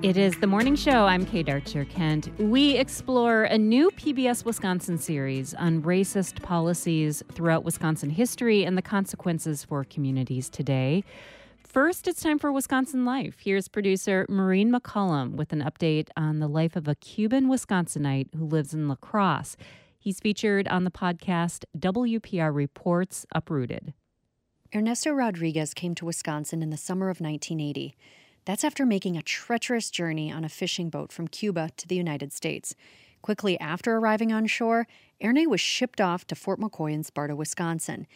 It is the morning show. I'm Kate Archer Kent. We explore a new PBS Wisconsin series on racist policies throughout Wisconsin history and the consequences for communities today. First, it's time for Wisconsin Life. Here's producer Maureen McCollum with an update on the life of a Cuban Wisconsinite who lives in La Crosse. He's featured on the podcast WPR Reports Uprooted. Ernesto Rodriguez came to Wisconsin in the summer of 1980. That's after making a treacherous journey on a fishing boat from Cuba to the United States. Quickly after arriving on shore, Erne was shipped off to Fort McCoy in Sparta, Wisconsin.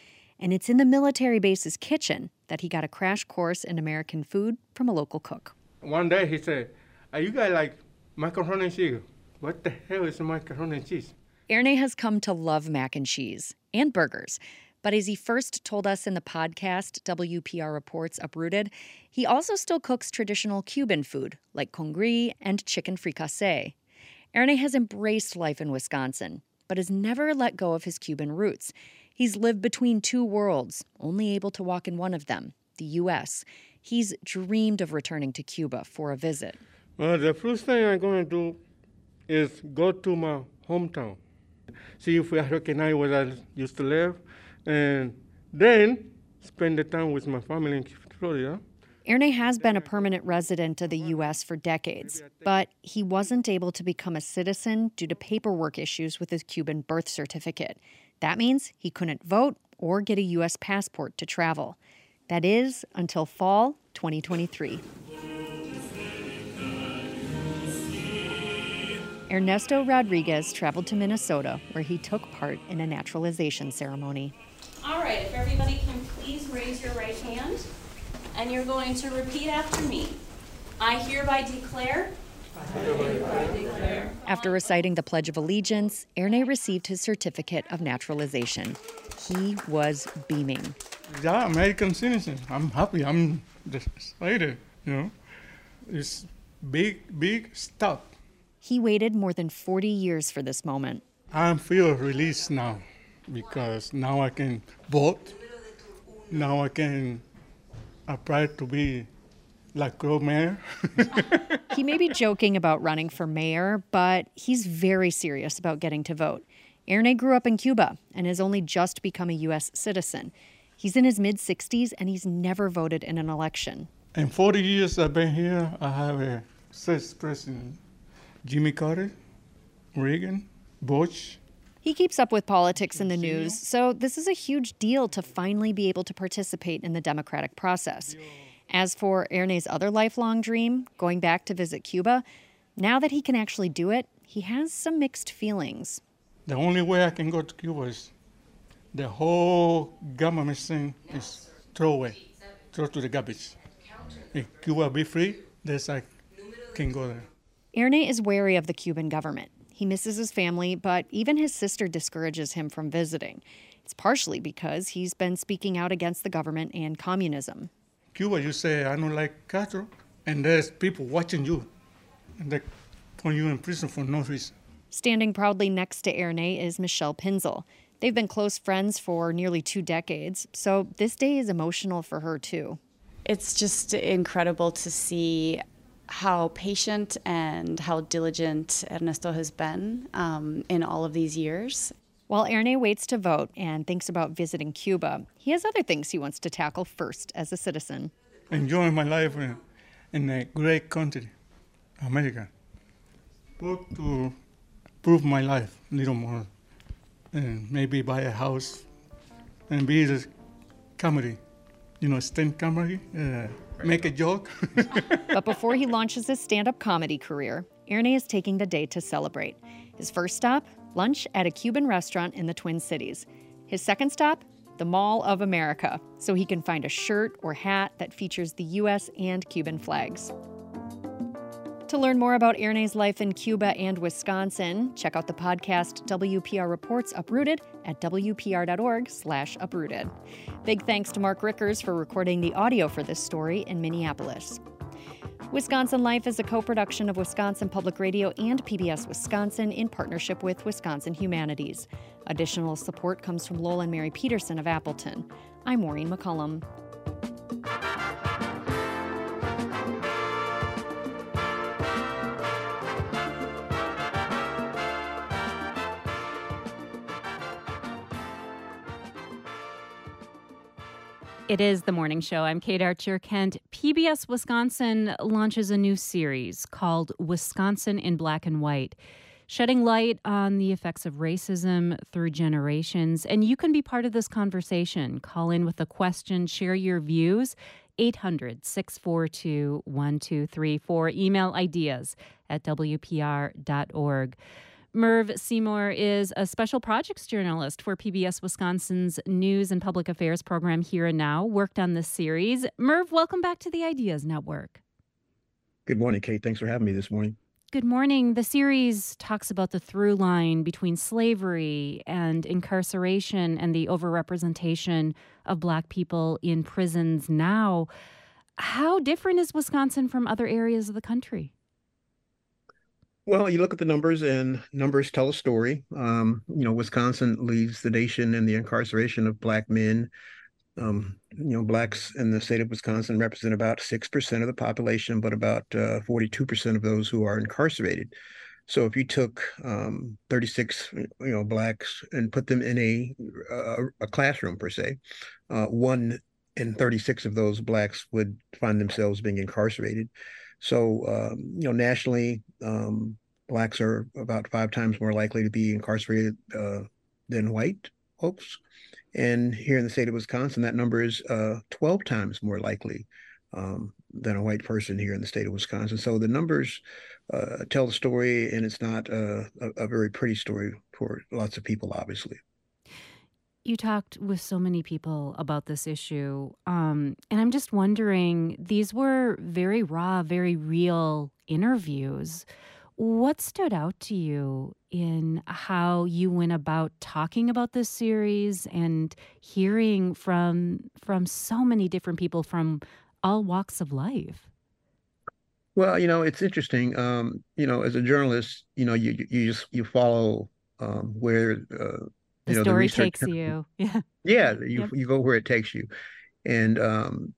And it's in the military base's kitchen that he got a crash course in American food from a local cook. One day he said, Are you guys like macaroni and cheese? What the hell is macaroni and cheese? Erne has come to love mac and cheese and burgers. But as he first told us in the podcast WPR Reports Uprooted, he also still cooks traditional Cuban food like congri and chicken fricassee. Erne has embraced life in Wisconsin, but has never let go of his Cuban roots. He's lived between two worlds, only able to walk in one of them, the U.S. He's dreamed of returning to Cuba for a visit. Well, the first thing I'm going to do is go to my hometown, see if I recognize where I used to live, and then spend the time with my family in Florida. Erne has been a permanent resident of the U.S. for decades, but he wasn't able to become a citizen due to paperwork issues with his Cuban birth certificate. That means he couldn't vote or get a U.S. passport to travel. That is until fall 2023. Ernesto Rodriguez traveled to Minnesota, where he took part in a naturalization ceremony. All right, if everybody can please raise your right hand, and you're going to repeat after me. I hereby declare. After reciting the Pledge of Allegiance, Erne received his certificate of naturalization. He was beaming. Yeah, American citizen. I'm happy. I'm just excited. You know, it's big, big stuff. He waited more than 40 years for this moment. I feel released now because now I can vote. Now I can apply to be like girl mayor. he may be joking about running for mayor, but he's very serious about getting to vote. Erne grew up in Cuba and has only just become a U.S. citizen. He's in his mid 60s and he's never voted in an election. In 40 years I've been here, I have a six president Jimmy Carter, Reagan, Bush, he keeps up with politics in the news, so this is a huge deal to finally be able to participate in the democratic process. As for Erne's other lifelong dream, going back to visit Cuba, now that he can actually do it, he has some mixed feelings. The only way I can go to Cuba is the whole government thing is throw away, throw to the garbage. If Cuba be free, then I can go there. Erne is wary of the Cuban government. He misses his family, but even his sister discourages him from visiting. It's partially because he's been speaking out against the government and communism. Cuba, you say, I don't like Castro, and there's people watching you, and they put you in prison for no reason. Standing proudly next to Erne is Michelle Pinzel. They've been close friends for nearly two decades, so this day is emotional for her too. It's just incredible to see how patient and how diligent Ernesto has been um, in all of these years. While Erne waits to vote and thinks about visiting Cuba, he has other things he wants to tackle first as a citizen. Enjoying my life in, in a great country, America. Work to improve my life a little more, and maybe buy a house and be the comedy, you know, stand comedy. Uh, make a joke. but before he launches his stand up comedy career, Erne is taking the day to celebrate. His first stop, lunch at a Cuban restaurant in the Twin Cities. His second stop, the Mall of America, so he can find a shirt or hat that features the US and Cuban flags. To learn more about Erne's life in Cuba and Wisconsin, check out the podcast WPR Reports Uprooted at wpr.org slash uprooted. Big thanks to Mark Rickers for recording the audio for this story in Minneapolis. Wisconsin Life is a co-production of Wisconsin Public Radio and PBS Wisconsin in partnership with Wisconsin Humanities. Additional support comes from Lowell and Mary Peterson of Appleton. I'm Maureen McCollum. It is the morning show. I'm Kate Archer Kent. PBS Wisconsin launches a new series called Wisconsin in Black and White, shedding light on the effects of racism through generations. And you can be part of this conversation. Call in with a question, share your views. 800 642 1234. Email ideas at WPR.org. Merv Seymour is a special projects journalist for PBS Wisconsin's News and Public Affairs program Here and Now, worked on this series. Merv, welcome back to the Ideas Network. Good morning, Kate. Thanks for having me this morning. Good morning. The series talks about the through line between slavery and incarceration and the overrepresentation of Black people in prisons now. How different is Wisconsin from other areas of the country? Well, you look at the numbers, and numbers tell a story. Um, you know, Wisconsin leads the nation in the incarceration of black men. Um, you know, blacks in the state of Wisconsin represent about six percent of the population, but about uh, forty-two percent of those who are incarcerated. So, if you took um, thirty-six, you know, blacks and put them in a a, a classroom per se, uh, one in thirty-six of those blacks would find themselves being incarcerated. So, um, you know, nationally, um, blacks are about five times more likely to be incarcerated uh, than white folks. And here in the state of Wisconsin, that number is uh, 12 times more likely um, than a white person here in the state of Wisconsin. So the numbers uh, tell the story, and it's not a, a, very pretty story for lots of people, obviously. You talked with so many people about this issue. Um, and I'm just wondering these were very raw, very real interviews. What stood out to you in how you went about talking about this series and hearing from from so many different people from all walks of life? Well, you know, it's interesting. Um, you know, as a journalist, you know, you you just you follow um, where uh, the know, story the takes you. Yeah. Yeah, you yep. you go where it takes you. And um,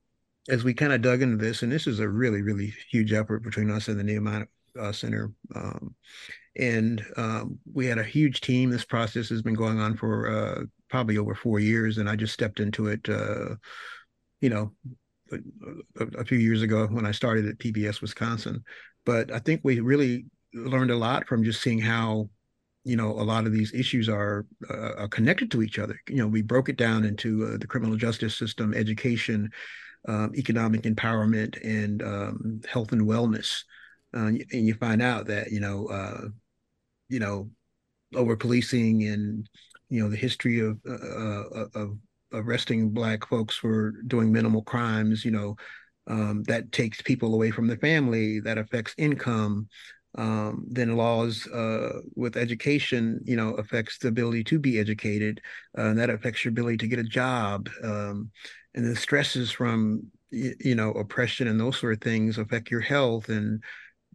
as we kind of dug into this, and this is a really, really huge effort between us and the Nehemiah uh, Center. Um, and um, we had a huge team. This process has been going on for uh, probably over four years, and I just stepped into it, uh, you know, a, a, few years ago when I started at PBS Wisconsin. But I think we really learned a lot from just seeing how you know, a lot of these issues are, uh, connected to each other. You know, we broke it down into uh, the criminal justice system, education, um, economic empowerment, and um, health and wellness. Uh, and you find out that you know, uh, you know, over policing and you know the history of uh, uh, of arresting black folks for doing minimal crimes. You know, um, that takes people away from the family. That affects income um, then laws uh, with education, you know, affects the ability to be educated, uh, and that affects your ability to get a job. Um, and the stresses from you know oppression and those sort of things affect your health and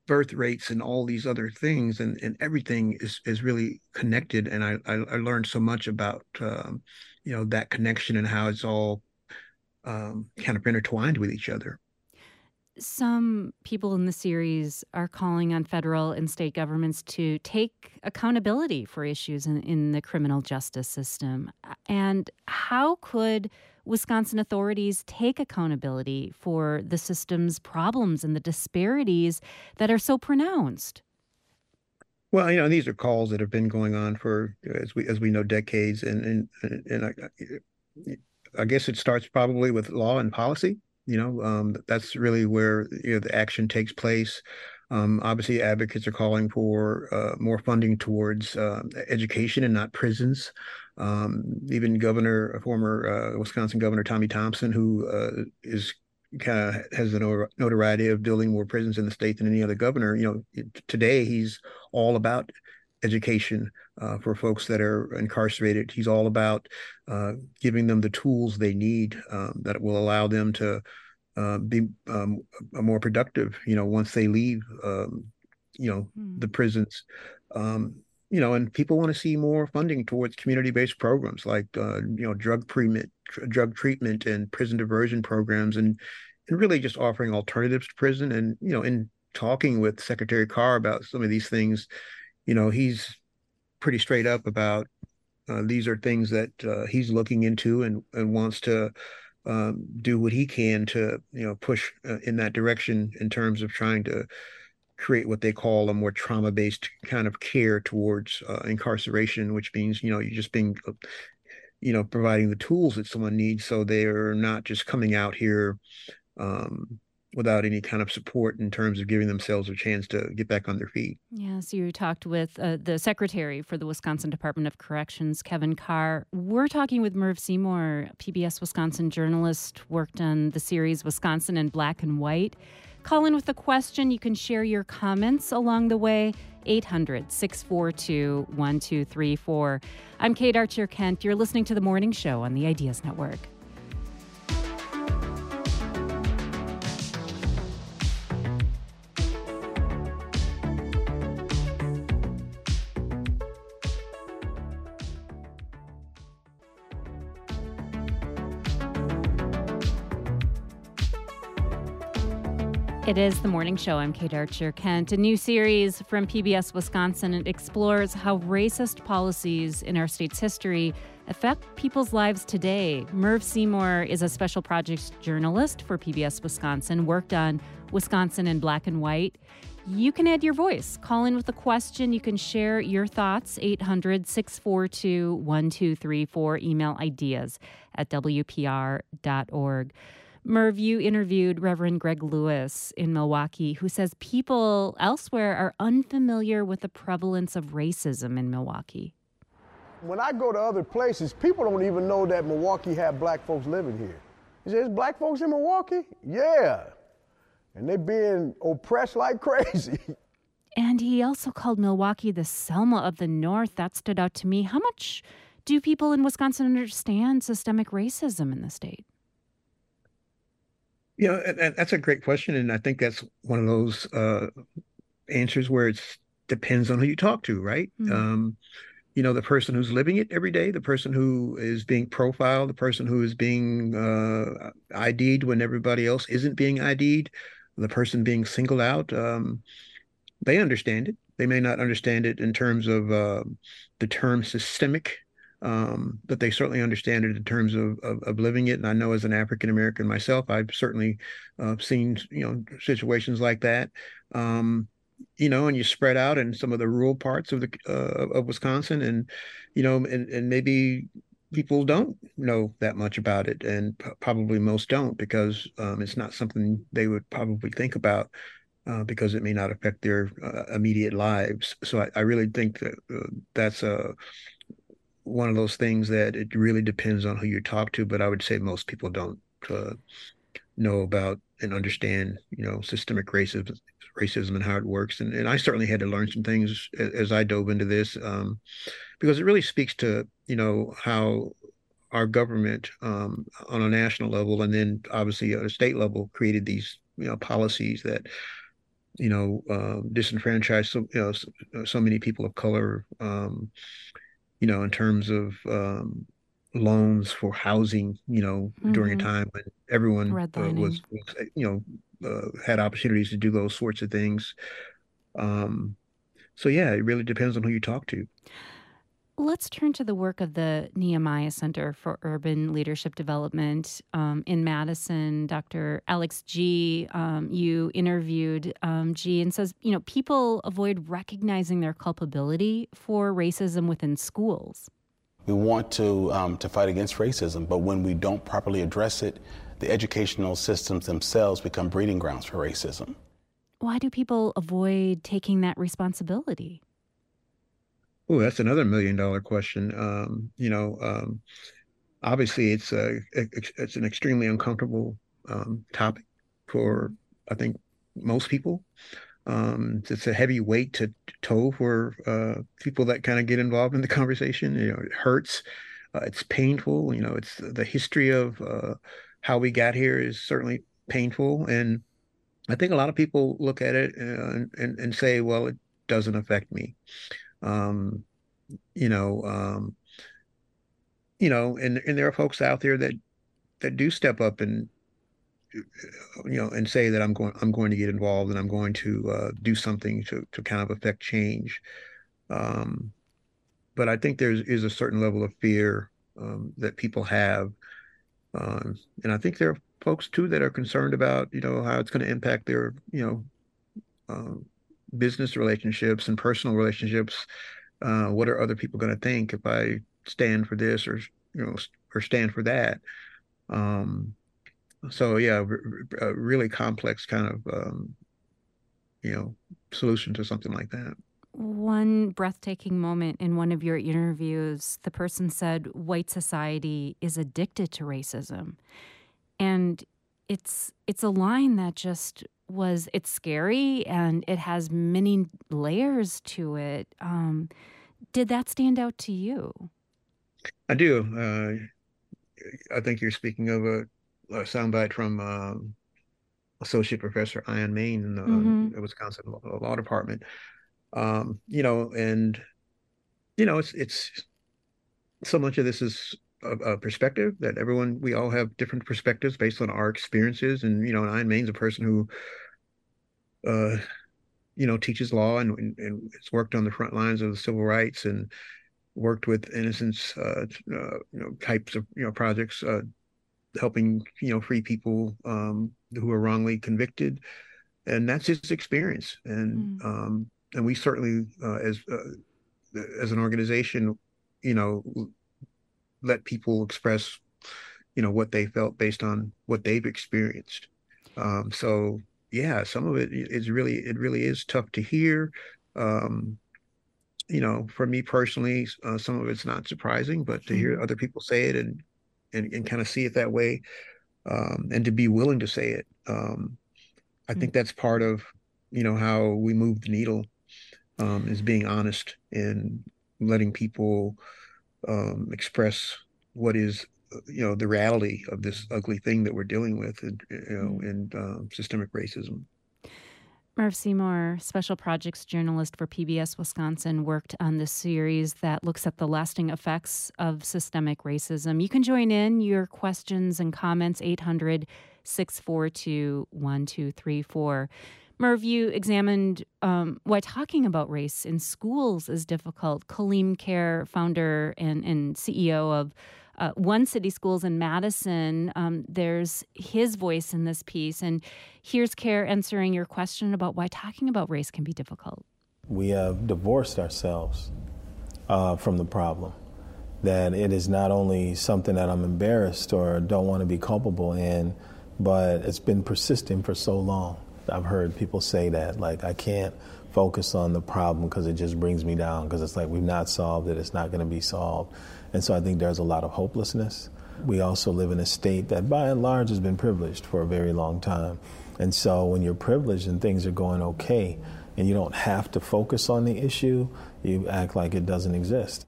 birth rates and all these other things, and and everything is is really connected. And I I, I learned so much about um, you know that connection and how it's all um, kind of intertwined with each other some people in the series are calling on federal and state governments to take accountability for issues in, in the criminal justice system. And how could Wisconsin authorities take accountability for the system's problems and the disparities that are so pronounced? Well, you know, these are calls that have been going on for, as we as we know, decades, and and and I, I guess it starts probably with law and policy you know um, that's really where you know the action takes place. Um, obviously advocates are calling for uh, more funding towards uh, education and not prisons. Um, even governor former uh, wisconsin governor tommy thompson who uh, is kind of has the notoriety of building more prisons in the state than any other governor you know today he's all about education uh, for folks that are incarcerated. He's all about uh, giving them the tools they need um, that will allow them to uh, be um, more productive. You know, once they leave, um, you know, mm. the prisons. Um, you know, and people want to see more funding towards community-based programs like uh, you know drug treatment, tr- drug treatment, and prison diversion programs, and and really just offering alternatives to prison. And you know, in talking with Secretary Carr about some of these things, you know, he's pretty straight up about uh, these are things that uh, he's looking into and, and wants to um, do what he can to you know push uh, in that direction in terms of trying to create what they call a more trauma-based kind of care towards uh, incarceration, which means you know you're just being uh, you know providing the tools that someone needs so they're not just coming out here um, without any kind of support in terms of giving themselves a chance to get back on their feet. Yes, you talked with uh, the secretary for the Wisconsin Department of Corrections, Kevin Carr. We're talking with Merv Seymour, PBS Wisconsin journalist, worked on the series Wisconsin in Black and White. Call in with a question. You can share your comments along the way. 800 642 1234. I'm Kate Archer Kent. You're listening to The Morning Show on the Ideas Network. It is the morning show. I'm Kate Archer Kent. A new series from PBS Wisconsin. It explores how racist policies in our state's history affect people's lives today. Merv Seymour is a special projects journalist for PBS Wisconsin, worked on Wisconsin in black and white. You can add your voice. Call in with a question. You can share your thoughts. 800 642 1234. Email ideas at WPR.org. Merv, you interviewed Reverend Greg Lewis in Milwaukee, who says people elsewhere are unfamiliar with the prevalence of racism in Milwaukee. When I go to other places, people don't even know that Milwaukee had black folks living here. He says, black folks in Milwaukee? Yeah. And they being oppressed like crazy. And he also called Milwaukee the Selma of the North. That stood out to me. How much do people in Wisconsin understand systemic racism in the state? You know, and, that's a great question, and I think that's one of those uh, answers where it depends on who you talk to, right? Mm-hmm. Um, you know, the person who's living it every day, the person who is being profiled, the person who is being uh, ID'd when everybody else isn't being ID'd, the person being singled out. Um, they understand it. They may not understand it in terms of uh, the term systemic um, but they certainly understand it in terms of, of, of living it. And I know as an African American myself, I've certainly uh, seen you know situations like that. Um, you know, and you spread out in some of the rural parts of the uh, of Wisconsin, and you know, and and maybe people don't know that much about it, and p- probably most don't because um, it's not something they would probably think about. Uh, because it may not affect their uh, immediate lives, so I, I really think that uh, that's a one of those things that it really depends on who you talk to, but I would say most people don't uh, know about and understand, you know, systemic racism, racism and how it works. And, and I certainly had to learn some things as, as I dove into this um, because it really speaks to, you know, how our government um, on a national level and then obviously at a state level created these, you know, policies that, you know, uh, disenfranchise so, you know, so, so, many people of color, um, you know, in terms of um, loans for housing, you know, mm-hmm. during a mm-hmm. time when everyone uh, was, was, uh, you know, uh, had opportunities to do those sorts of things. Um, so yeah, it really depends on who you talk to. Let's turn to the work of the Nehemiah Center for Urban Leadership Development um, in Madison. Dr. Alex Gee, um, you interviewed um, Gee and says, you know, people avoid recognizing their culpability for racism within schools. We want to um, to fight against racism, but when we don't properly address it, the educational systems themselves become breeding grounds for racism. Why do people avoid taking that responsibility? Oh, that's another million dollar question. Um, you know, um, obviously it's a it's an extremely uncomfortable um, topic for I think most people. Um, it's a heavy weight to tow for uh, people that kind of get involved in the conversation. You know, it hurts. Uh, it's painful. You know, it's the history of uh, how we got here is certainly painful, and I think a lot of people look at it and and, and say, well, it doesn't affect me um, you know, um, you know, and and there are folks out there that that do step up and you know and say that I'm going I'm going to get involved and I'm going to uh, do something to to kind of affect change. Um, but I think there's is a certain level of fear um, that people have Um, and I think there are folks too that are concerned about, you know, how it's going to impact their, you know, um, business relationships and personal relationships. Uh, what are other people going to think if I stand for this or, you know, or stand for that? Um, so yeah, really complex kind of, um, you know, solution to something like that one breathtaking moment in one of your interviews, the person said white society is addicted to racism. And it's it's a line that just was it's scary and it has many layers to it. Um, did that stand out to you? I do. Uh, I think you're speaking of a, a soundbite from um, Associate Professor Ion Meyn in the mm-hmm. Wisconsin Law Department um, you know, and you know, it's it's so much of this is a, a, perspective that everyone we all have different perspectives based on our experiences, and you know, and Ion Meyn's a person who, uh, you know, teaches law and, and, and has worked on the front lines of the civil rights and worked with innocence, uh, uh, you know, types of you know projects, uh, helping you know free people um, who are wrongly convicted, and that's his experience, and mm. um, and we certainly, uh, as uh, as an organization, you know, let people express, you know, what they felt based on what they've experienced. Um, so yeah, some of it is really it really is tough to hear. Um, you know, for me personally, uh, some of it's not surprising, but to hear mm-hmm. other people say it and and, and kind of see it that way, um, and to be willing to say it, um, I think mm. that's part of you know how we move the needle um, is being honest and letting people um, express what is you know the reality of this ugly thing that we're dealing with and you know mm. and um, systemic racism Merv Seymour, special projects journalist for PBS Wisconsin, worked on this series that looks at the lasting effects of systemic racism. You can join in your questions and comments 800 642 1234. Merv, you examined um, why talking about race in schools is difficult. Kaleem Caire, founder and, and CEO of uh, One City Schools in Madison, um, there's his voice in this piece. And here's Caire answering your question about why talking about race can be difficult. We have divorced ourselves uh, from the problem. That it is not only something that I'm embarrassed or don't want to be culpable in, but it's been persisting for so long I've heard people say that, like, I can't focus on the problem because it just brings me down because it's like we've not solved it, it's not going to be solved. And so I think there's a lot of hopelessness. We also live in a state that by and large has been privileged for a very long time. And so when you're privileged and things are going okay and you don't have to focus on the issue, you act like it doesn't exist.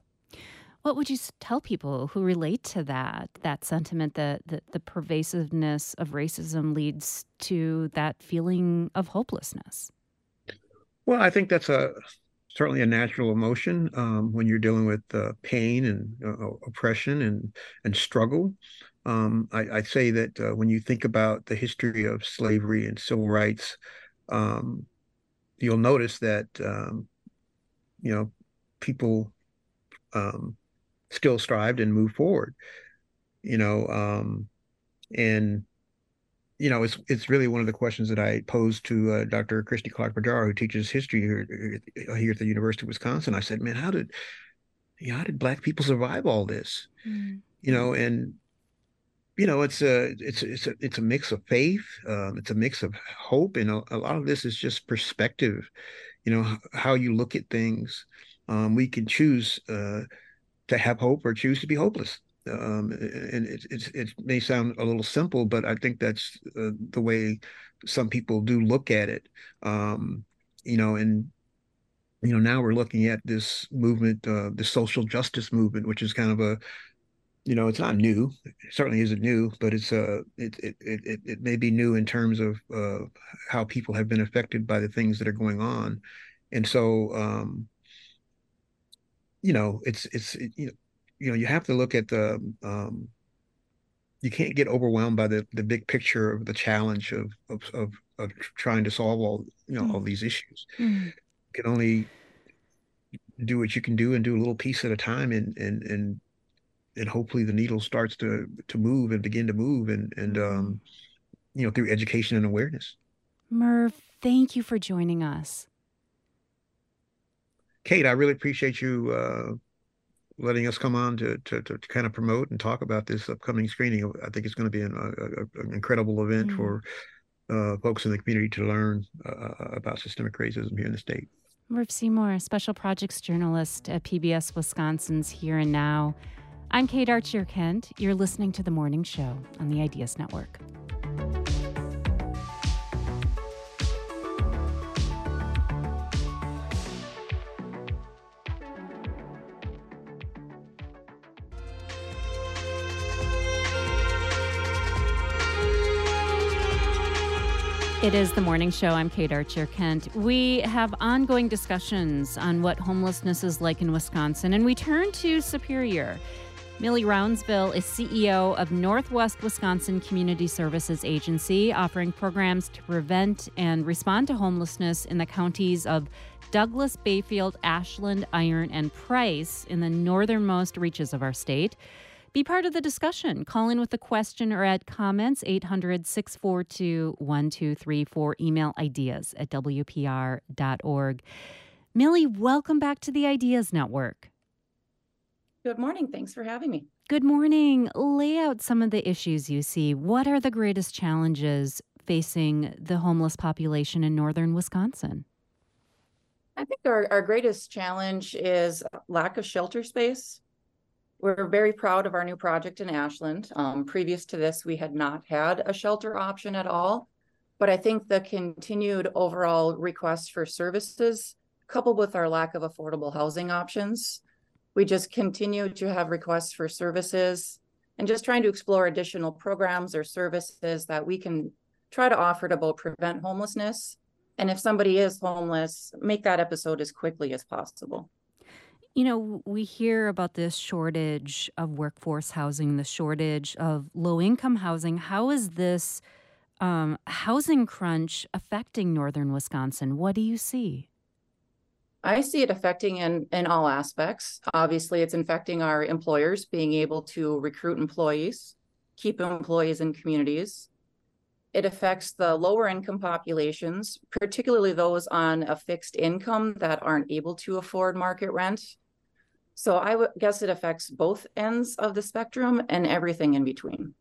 What would you tell people who relate to that that sentiment that, that the pervasiveness of racism leads to that feeling of hopelessness? Well, I think that's a certainly a natural emotion um, when you're dealing with uh, pain and uh, oppression and and struggle. Um, I, would say that uh, when you think about the history of slavery and civil rights, um, you'll notice that um, you know people um, still strived and moved forward you know um, and you know it's it's really one of the questions that I posed to uh, Dr. Christy Clark-Pujara, who teaches history here, here at the University of Wisconsin. I said, "Man, how did you know, how did Black people survive all this?" Mm. You know, and you know it's a it's it's a it's a mix of faith, um, it's a mix of hope, and a, a, lot of this is just perspective. You know how you look at things. Um, we can choose uh, to have hope or choose to be hopeless. Um, and it, it, it may sound a little simple, but I think that's uh, the way some people do look at it. Um, you know, and you know now we're looking at this movement, uh, the social justice movement, which is kind of a you know, it's not new. It certainly isn't new, but it's uh, it it it it may be new in terms of uh, how people have been affected by the things that are going on, and so um, you know, it's it's it, you know, you know, you have to look at the um, you can't get overwhelmed by the the big picture of the challenge of of of, of trying to solve all you know mm. all these issues. Mm. You can only do what you can do and do a little piece at a time and and and and hopefully the needle starts to to move and begin to move and and mm-hmm. um, you know through education and awareness. Merv, thank you for joining us. Kate, I really appreciate you uh, letting us come on to, to, to kind of promote and talk about this upcoming screening. I think it's going to be an, a, an incredible event mm-hmm. for uh, folks in the community to learn uh, about systemic racism here in the state. Merv Seymour, special projects journalist at PBS Wisconsin's Here and Now. I'm Kate Archer Kent. You're listening to The Morning Show on the Ideas Network. It is the morning show. I'm Kate Archer Kent. We have ongoing discussions on what homelessness is like in Wisconsin, and we turn to Superior. Millie Rounsaville is CEO of Northwest Wisconsin Community Services Agency, offering programs to prevent and respond to homelessness in the counties of Douglas, Bayfield, Ashland, Iron, and Price in the northernmost reaches of our state. Be part of the discussion. Call in with a question or add comments, 800 642 1234. Email ideas at WPR.org. Millie, welcome back to the Ideas Network. Good morning. Thanks for having me. Good morning. Lay out some of the issues you see. What are the greatest challenges facing the homeless population in northern Wisconsin? I think our, our greatest challenge is lack of shelter space. We're very proud of our new project in Ashland. Um, previous to this, we had not had a shelter option at all. But I think the continued overall request for services, coupled with our lack of affordable housing options, we just continue to have requests for services and just trying to explore additional programs or services that we can try to offer to both prevent homelessness and if somebody is homeless, make that episode as quickly as possible. You know, we hear about this shortage of workforce housing, the shortage of low income housing. How is this um, housing crunch affecting northern Wisconsin? What do you see? I see it affecting in, in all aspects. Obviously, it's affecting our employers being able to recruit employees, keep employees in communities. It affects the lower income populations, particularly those on a fixed income that aren't able to afford market rent. So I would guess it affects both ends of the spectrum and everything in between.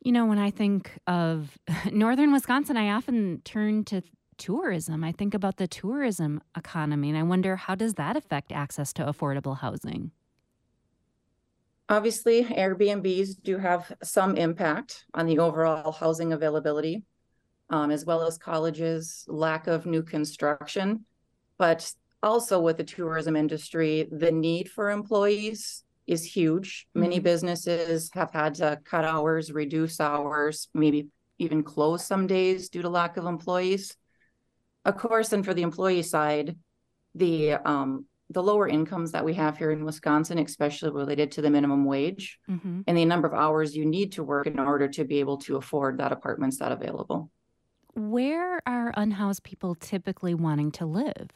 You know, when I think of northern Wisconsin, I often turn to tourism. I think about the tourism economy and I wonder how does that affect access to affordable housing? Obviously, Airbnbs do have some impact on the overall housing availability, um, as well as colleges' lack of new construction. But also with the tourism industry, the need for employees is huge. Mm-hmm. Many businesses have had to cut hours, reduce hours, maybe even close some days due to lack of employees. Of course, and for the employee side, the um, the lower incomes that we have here in Wisconsin, especially related to the minimum wage mm-hmm. and the number of hours you need to work in order to be able to afford that apartments that available. Where are unhoused people typically wanting to live?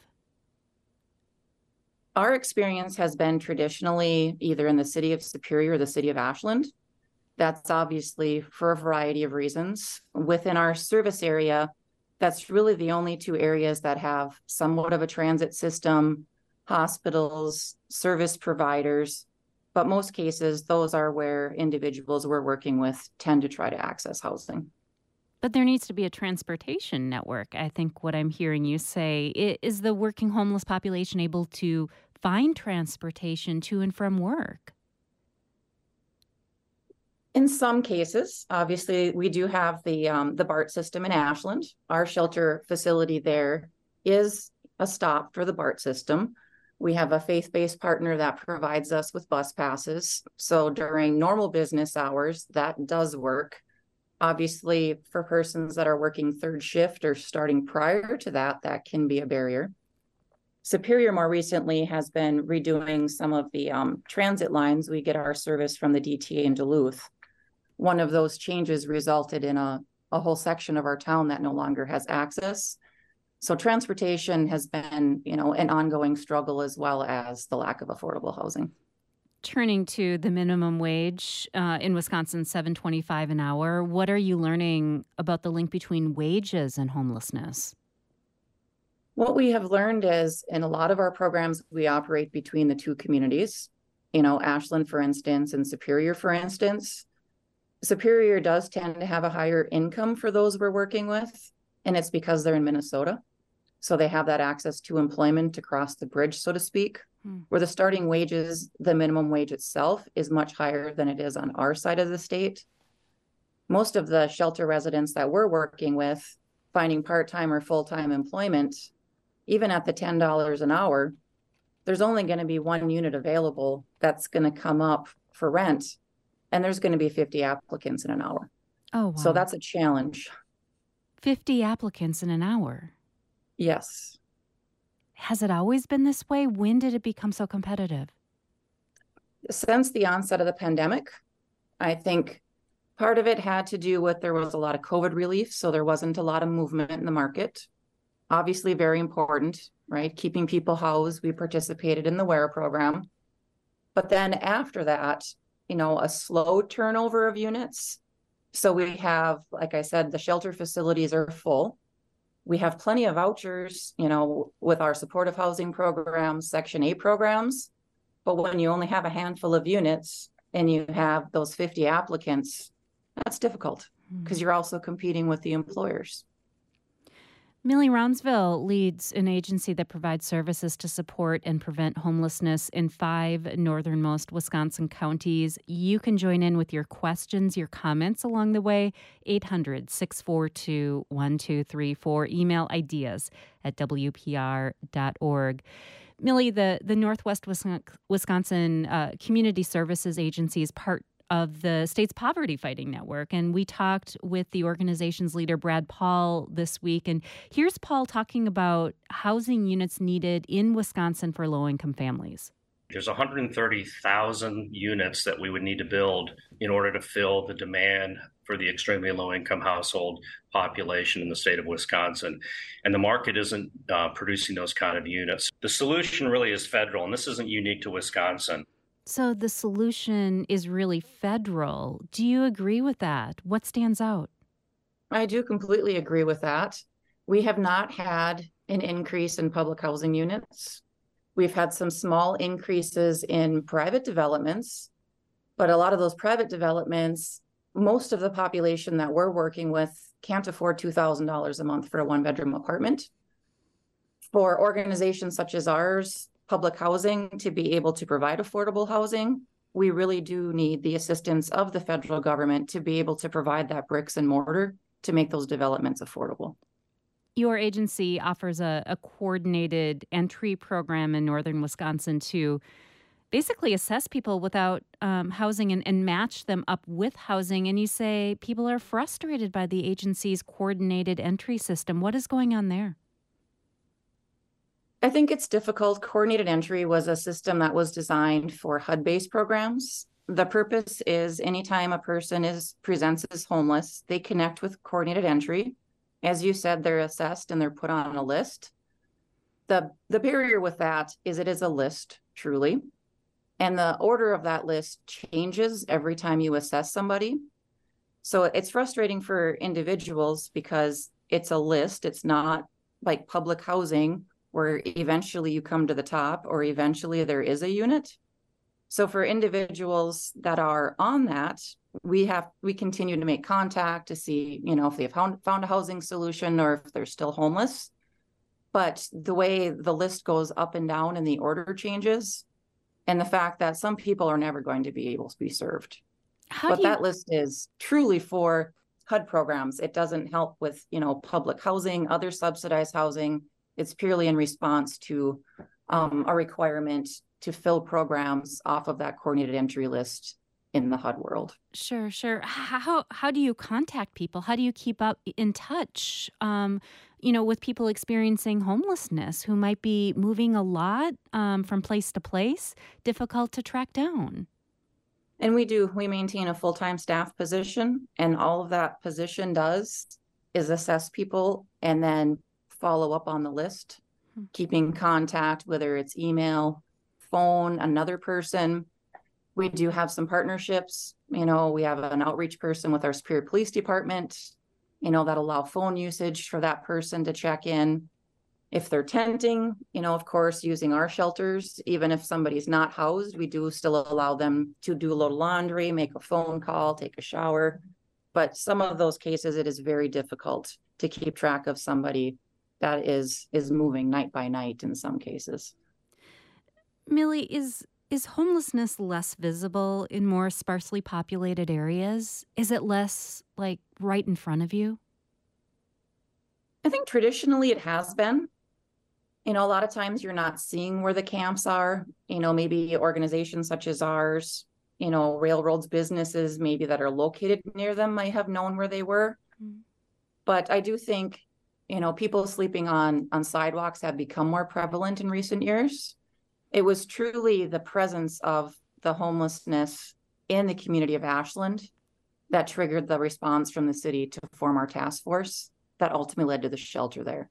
Our experience has been traditionally either in the city of Superior or the city of Ashland. That's obviously for a variety of reasons. Within our service area, that's really the only two areas that have somewhat of a transit system, hospitals, service providers. But most cases, those are where individuals we're working with tend to try to access housing. But there needs to be a transportation network. I think what I'm hearing you say is the working homeless population able to find transportation to and from work? In some cases, obviously, we do have the um, the BART system in Ashland. Our shelter facility there is a stop for the BART system. We have a faith based partner that provides us with bus passes. So during normal business hours, that does work. Obviously, for persons that are working third shift or starting prior to that, that can be a barrier. Superior more recently has been redoing some of the um, transit lines. We get our service from the DTA in Duluth. One of those changes resulted in a, a whole section of our town that no longer has access. So transportation has been, you know, an ongoing struggle as well as the lack of affordable housing. Turning to the minimum wage uh, in Wisconsin, seven twenty-five an hour. What are you learning about the link between wages and homelessness? What we have learned is in a lot of our programs, we operate between the two communities. You know, Ashland, for instance, and Superior, for instance. Superior does tend to have a higher income for those we're working with, and it's because they're in Minnesota. So they have that access to employment across the bridge, so to speak, hmm. where the starting wages, the minimum wage itself, is much higher than it is on our side of the state. Most of the shelter residents that we're working with, finding part time or full time employment, even at the $10 an hour, there's only going to be one unit available that's going to come up for rent, and there's going to be 50 applicants in an hour. Oh, wow. So that's a challenge. 50 applicants in an hour. Yes. Has it always been this way? When did it become so competitive? Since the onset of the pandemic, I think part of it had to do with there was a lot of COVID relief, so there wasn't a lot of movement in the market. Obviously, very important, right? Keeping people housed. We participated in the WARE program. But then after that, you know, a slow turnover of units. So we have, like I said, the shelter facilities are full we have plenty of vouchers, you know, with our supportive housing programs, Section 8 programs. But when you only have a handful of units and you have those 50 applicants, that's difficult because mm-hmm. you're also competing with the employers. Millie Rounsaville leads an agency that provides services to support and prevent homelessness in five northernmost Wisconsin counties. You can join in with your questions, your comments along the way. 800 642 1234. Email ideas at WPR.org. Millie, the, the Northwest Wisconsin uh, Community Services Agency is part of the state's poverty fighting network. And we talked with the organization's leader, Brad Paul, this week. And here's Paul talking about housing units needed in Wisconsin for low income families. There's 130,000 units that we would need to build in order to fill the demand for the extremely low income household population in the state of Wisconsin. And the market isn't uh, producing those kind of units. The solution really is federal, and this isn't unique to Wisconsin. So the solution is really federal. Do you agree with that? What stands out? I do completely agree with that. We have not had an increase in public housing units. We've had some small increases in private developments, but a lot of those private developments, most of the population that we're working with can't afford $2,000 a month for a one bedroom apartment. For organizations such as ours, public housing to be able to provide affordable housing, we really do need the assistance of the federal government to be able to provide that bricks and mortar to make those developments affordable. Your agency offers a, a coordinated entry program in northern Wisconsin to basically assess people without um, housing and, and, match them up with housing. And you say people are frustrated by the agency's coordinated entry system. What is going on there? I think it's difficult. Coordinated entry was a system that was designed for HUD based programs. The purpose is anytime a person is presents as homeless, they connect with coordinated entry. As you said, they're assessed and they're put on a list. The the barrier with that is it is a list, truly. And the order of that list changes every time you assess somebody. So it's frustrating for individuals because it's a list, it's not like public housing where eventually you come to the top or eventually there is a unit. So for individuals that are on that, we have we continue to make contact to see, you know, if they've found, found a housing solution or if they're still homeless. But the way the list goes up and down and the order changes, and the fact that some people are never going to be able to be served. How but you... that list is truly for HUD programs. It doesn't help with, you know, public housing, other subsidized housing it's purely in response to um, a requirement to fill programs off of that coordinated entry list in the HUD world. Sure, sure. How how do you contact people? How do you keep up in touch? Um, you know, with people experiencing homelessness who might be moving a lot um, from place to place, difficult to track down. And we do. We maintain a full time staff position, and all of that position does is assess people and then follow up on the list, hmm. keeping contact, whether it's email, phone, another person. We do have some partnerships. You know, we have an outreach person with our Superior Police Department, you know, that allow phone usage for that person to check in. If they're tenting, you know, of course, using our shelters, even if somebody's not housed, we do still allow them to do a little laundry, make a phone call, take a shower. But some of those cases, it is very difficult to keep track of somebody that is is moving night by night in some cases. Millie, is is homelessness less visible in more sparsely populated areas? Is it less like right in front of you? I think traditionally it has been you know, a lot of times you're not seeing where the camps are. You know, maybe organizations such as ours, you know, railroads, businesses maybe that are located near them might have known where they were. Mm-hmm. But I do think, you know, people sleeping on on sidewalks have become more prevalent in recent years. It was truly the presence of the homelessness in the community of Ashland that triggered the response from the city to form our task force that ultimately led to the shelter there.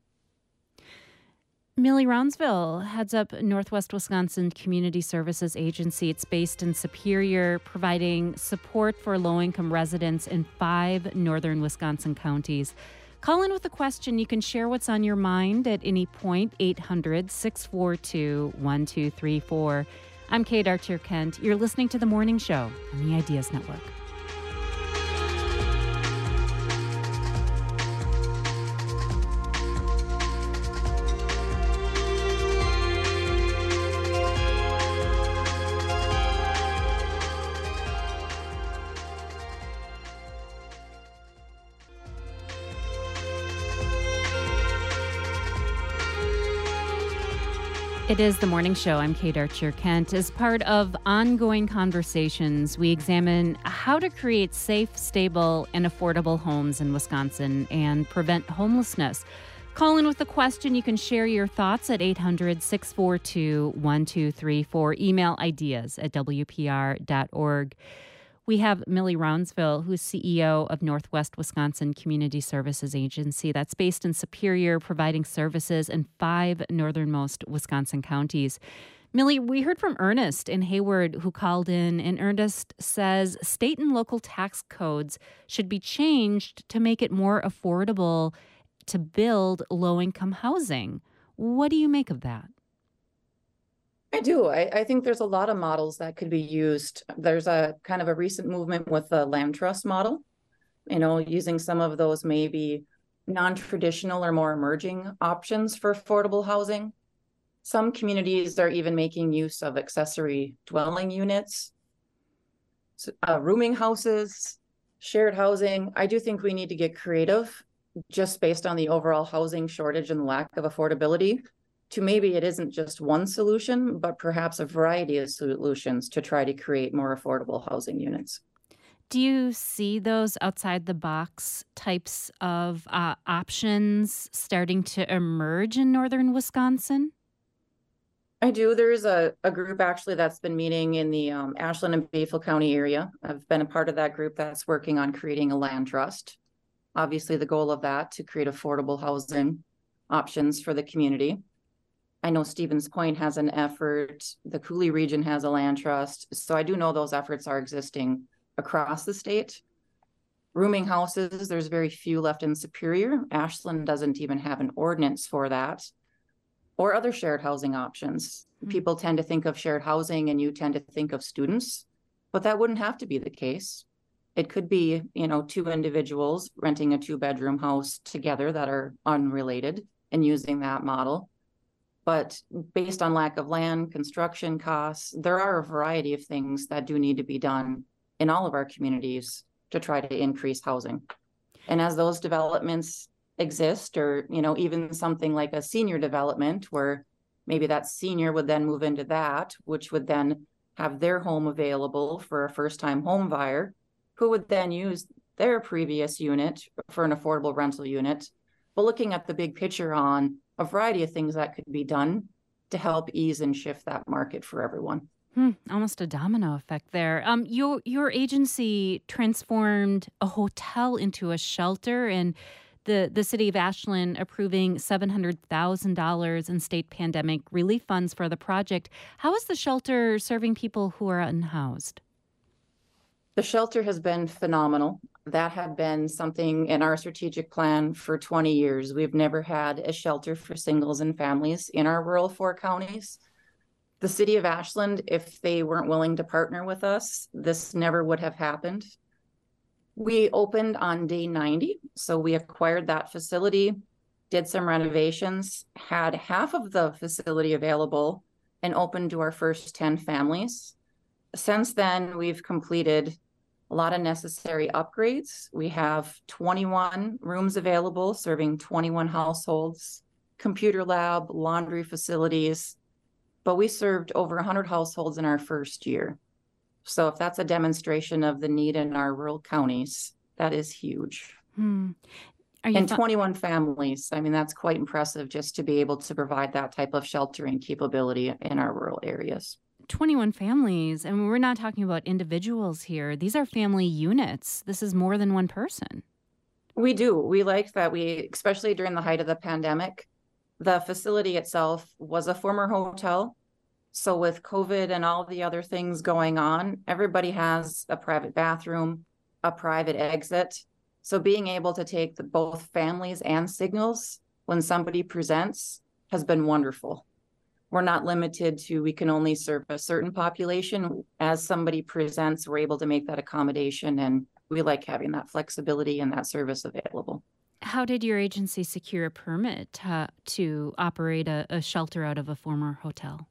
Millie Rounsville heads up Northwest Wisconsin Community Services Agency. It's based in Superior, providing support for low income residents in five northern Wisconsin counties. Call in with a question. You can share what's on your mind at any point, 800 642 1234. I'm Kate Archer Kent. You're listening to The Morning Show on the Ideas Network. It is the morning show. I'm Kate Archer Kent. As part of ongoing conversations, we examine how to create safe, stable, and affordable homes in Wisconsin and prevent homelessness. Call in with a question. You can share your thoughts at 800 642 1234. Email ideas at WPR.org. We have Millie Rounsville, who's CEO of Northwest Wisconsin Community Services Agency. That's based in Superior, providing services in five northernmost Wisconsin counties. Millie, we heard from Ernest in Hayward who called in, and Ernest says state and local tax codes should be changed to make it more affordable to build low income housing. What do you make of that? I do. I, I, think there's a lot of models that could be used. There's a kind of a recent movement with the land trust model, you know, using some of those maybe non traditional or more emerging options for affordable housing. Some communities are even making use of accessory dwelling units, uh, rooming houses, shared housing. I do think we need to get creative just based on the overall housing shortage and lack of affordability to maybe it isn't just one solution, but perhaps a variety of solutions to try to create more affordable housing units. Do you see those outside the box types of uh, options starting to emerge in northern Wisconsin? I do. There's a, a group actually that's been meeting in the um, Ashland and Bayfield County area. I've been a part of that group that's working on creating a land trust. Obviously, the goal of that to create affordable housing options for the community. I know Stevens Point has an effort. The Coulee region has a land trust. So I do know those efforts are existing across the state. Rooming houses, there's very few left in Superior. Ashland doesn't even have an ordinance for that. Or other shared housing options. Mm-hmm. People tend to think of shared housing and you tend to think of students, but that wouldn't have to be the case. It could be, you know, two individuals renting a two bedroom house together that are unrelated and using that model but based on lack of land, construction costs, there are a variety of things that do need to be done in all of our communities to try to increase housing. And as those developments exist, or you know, even something like a senior development where maybe that senior would then move into that, which would then have their home available for a first-time home buyer, who would then use their previous unit for an affordable rental unit. But looking at the big picture on a variety of things that could be done to help ease and shift that market for everyone. Hmm, almost a domino effect there. Um, your your agency transformed a hotel into a shelter, and the, the city of Ashland approving $700,000 in state pandemic relief funds for the project. How is the shelter serving people who are unhoused? The shelter has been phenomenal. That had been something in our strategic plan for 20 years. We've never had a shelter for singles and families in our rural four counties. The city of Ashland, if they weren't willing to partner with us, this never would have happened. We opened on day 90. So we acquired that facility, did some renovations, had half of the facility available, and opened to our first 10 families. Since then, we've completed a lot of necessary upgrades. We have 21 rooms available serving 21 households, computer lab, laundry facilities, but we served over 100 households in our first year. So if that's a demonstration of the need in our rural counties, that is huge. Hmm. and 21 families. I mean, that's quite impressive just to be able to provide that type of sheltering capability in our rural areas. 21 families. and we're not talking about individuals here. These are family units. This is more than one person. We do. We like that we, especially during the height of the pandemic, the facility itself was a former hotel. So with COVID and all the other things going on, everybody has a private bathroom, a private exit. So being able to take the, both families and signals when somebody presents has been wonderful. We're not limited to we can only serve a certain population. As somebody presents, we're able to make that accommodation and we like having that flexibility and that service available. How did your agency secure a permit to, to operate a, a shelter out of a former hotel?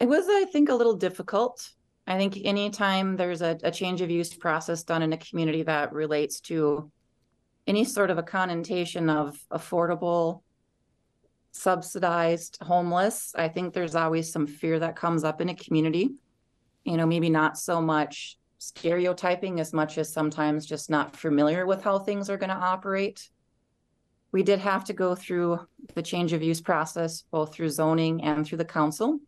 It was, I think, a little difficult. I think anytime there's a, a change of use process done in a community that relates to any sort of a connotation of affordable, subsidized, homeless, I think there's always some fear that comes up in a community. You know, maybe not so much stereotyping as much as sometimes just not familiar with how things are going to operate. We did have to go through the change of use process, both through zoning and through the council.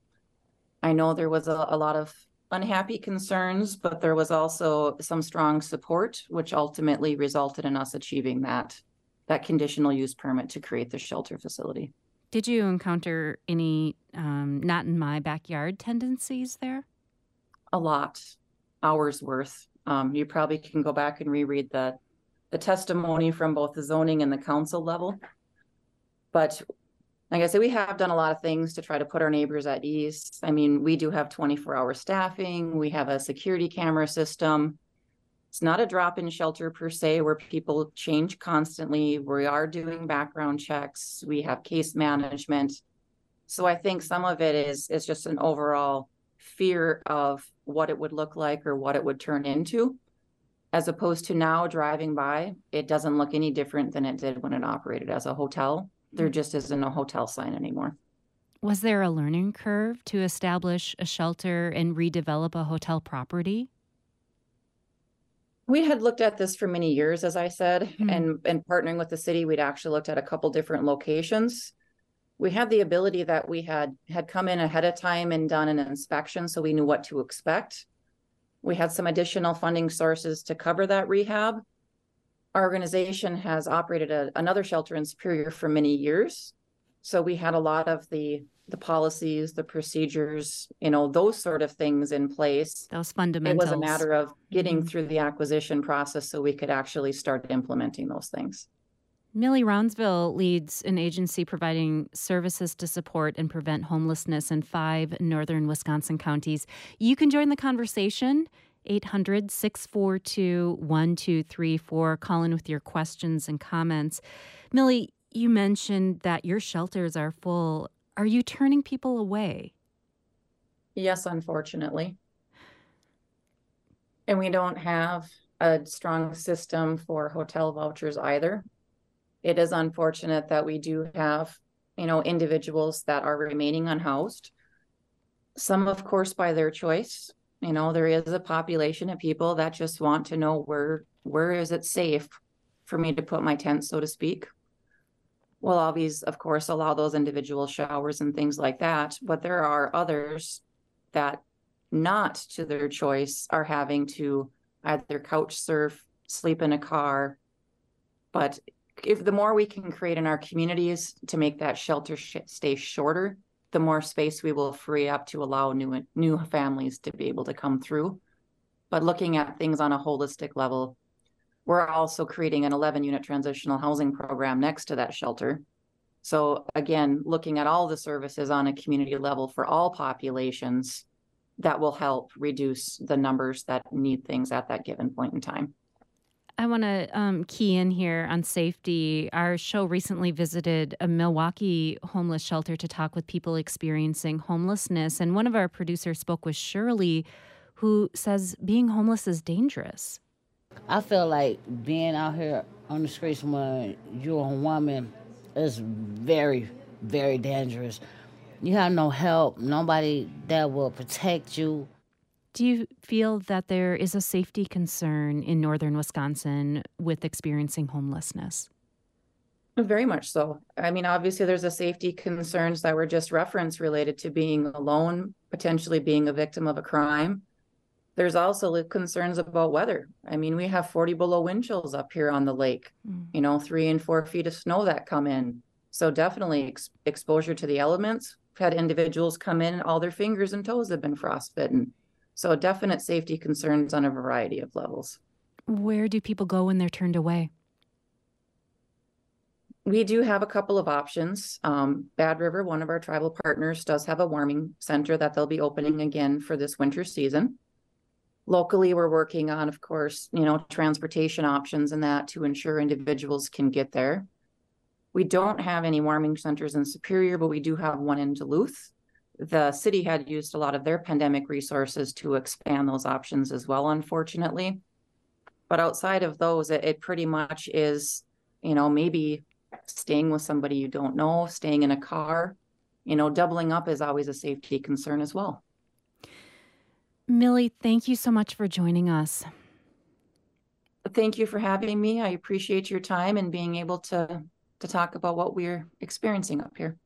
I know there was a, a lot of unhappy concerns, but there was also some strong support, which ultimately resulted in us achieving that that conditional use permit to create the shelter facility. Did you encounter any um, not in my backyard tendencies there? A lot, hours worth. Um, you probably can go back and reread the the testimony from both the zoning and the council level. But like I said, we have done a lot of things to try to put our neighbors at ease. I mean, we do have 24 hour staffing, we have a security camera system. It's not a drop in shelter per se where people change constantly. We are doing background checks, we have case management. So I think some of it is is just an overall fear of what it would look like or what it would turn into as opposed to now driving by it doesn't look any different than it did when it operated as a hotel there mm. just isn't a hotel sign anymore. Was there a learning curve to establish a shelter and redevelop a hotel property? We had looked at this for many years, as I said, mm-hmm. and and partnering with the city, we'd actually looked at a couple different locations. We had the ability that we had had come in ahead of time and done an inspection, so we knew what to expect. We had some additional funding sources to cover that rehab, our organization has operated a, another shelter in Superior for many years. So we had a lot of the the policies, the procedures, you know, those sort of things in place. Those fundamentals. It was a matter of getting mm-hmm. through the acquisition process so we could actually start implementing those things. Millie Rounsville leads an agency providing services to support and prevent homelessness in five northern Wisconsin counties. You can join the conversation 800 642 1234. Call in with your questions and comments. Millie, you mentioned that your shelters are full. Are you turning people away? Yes, unfortunately. And we don't have a strong system for hotel vouchers either. It is unfortunate that we do have, you know, individuals that are remaining unhoused. Some, of course, by their choice, you know there is a population of people that just want to know where where is it safe for me to put my tent so to speak we'll always of course allow those individual showers and things like that but there are others that not to their choice are having to either couch surf sleep in a car but if the more we can create in our communities to make that shelter sh- stay shorter, the more space we will free up to allow new new families to be able to come through. But looking at things on a holistic level, we're also creating an 11 unit transitional housing program next to that shelter. So again, looking at all the services on a community level for all populations that will help reduce the numbers that need things at that given point in time. I want to um, key in here on safety. Our show recently visited a Milwaukee homeless shelter to talk with people experiencing homelessness. And one of our producers spoke with Shirley, who says being homeless is dangerous. I feel like being out here on the streets when you're a woman is very, very dangerous. You have no help, nobody that will protect you. Do you feel that there is a safety concern in northern Wisconsin with experiencing homelessness? Very much so. I mean, obviously, there's a safety concerns that were just referenced related to being alone, potentially being a victim of a crime. There's also concerns about weather. I mean, we have 40 below wind chills up here on the lake, mm. you know, three and four feet of snow that come in. So, definitely ex- exposure to the elements. We've had individuals come in, all their fingers and toes have been frostbitten. So, definite safety concerns on a variety of levels. Where do people go when they're turned away? We do have a couple of options. Um, Bad River, one of our tribal partners, does have a warming center that they'll be opening again for this winter season locally we're working on of course you know transportation options and that to ensure individuals can get there. We don't have any warming centers in superior but we do have one in duluth. The city had used a lot of their pandemic resources to expand those options as well unfortunately. But outside of those it, it pretty much is you know maybe staying with somebody you don't know staying in a car you know doubling up is always a safety concern as well Millie, thank you so much for joining us. Thank you for having me. I appreciate your time and being able to to talk about what we're experiencing up here.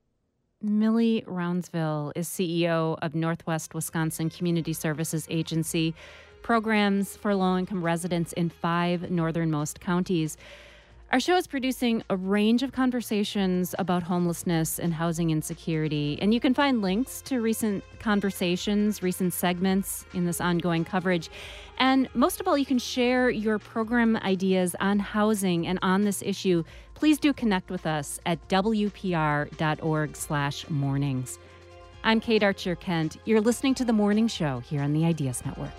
Millie Rounsville is CEO of Northwest Wisconsin Community Services Agency, programs for low income residents in five northernmost counties. Our show is producing a range of conversations about homelessness and housing insecurity, and you can find links to recent conversations, recent segments in this ongoing coverage. And most of all, you can share your program ideas on housing and on this issue. Please do connect with us at wpr.org/mornings. I'm Kate Archer Kent. You're listening to the Morning Show here on the Ideas Network.